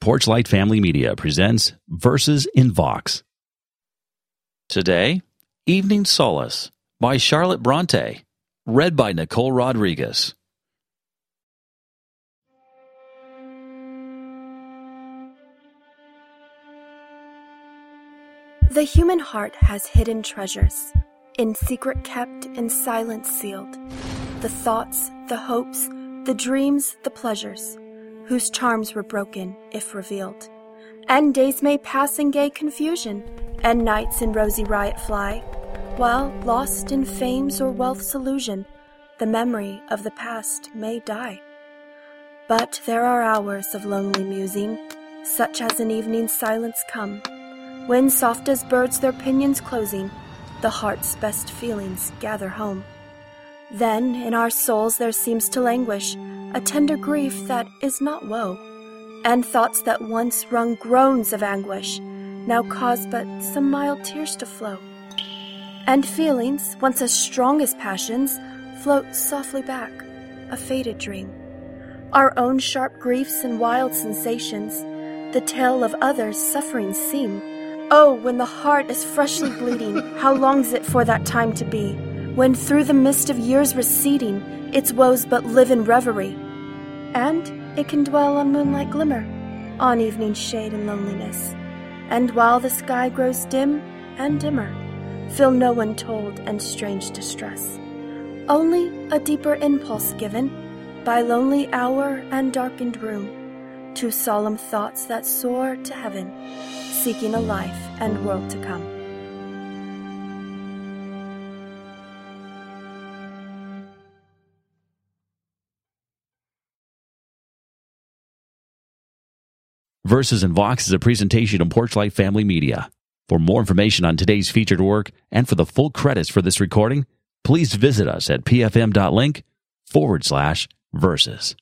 Porchlight Family Media presents Verses in Vox. Today, Evening Solace by Charlotte Bronte, read by Nicole Rodriguez. The human heart has hidden treasures, in secret kept, in silence sealed. The thoughts, the hopes, the dreams, the pleasures, whose charms were broken if revealed. And days may pass in gay confusion, and nights in rosy riot fly, while, lost in fame's or wealth's illusion, the memory of the past may die. But there are hours of lonely musing, such as an evening silence come when, soft as birds their pinions closing, the heart's best feelings gather home. Then in our souls there seems to languish a tender grief that is not woe, and thoughts that once wrung groans of anguish now cause but some mild tears to flow. And feelings, once as strong as passions, float softly back, a faded dream. Our own sharp griefs and wild sensations, the tale of others' sufferings seem Oh, when the heart is freshly bleeding, how longs it for that time to be, when through the mist of years receding, its woes but live in reverie. And it can dwell on moonlight glimmer, on evening shade and loneliness, and while the sky grows dim and dimmer, feel no untold and strange distress. Only a deeper impulse given by lonely hour and darkened room to solemn thoughts that soar to heaven, seeking a life and world to come. Verses and Vox is a presentation of Porchlight Family Media. For more information on today's featured work and for the full credits for this recording, please visit us at pfm.link forward slash verses.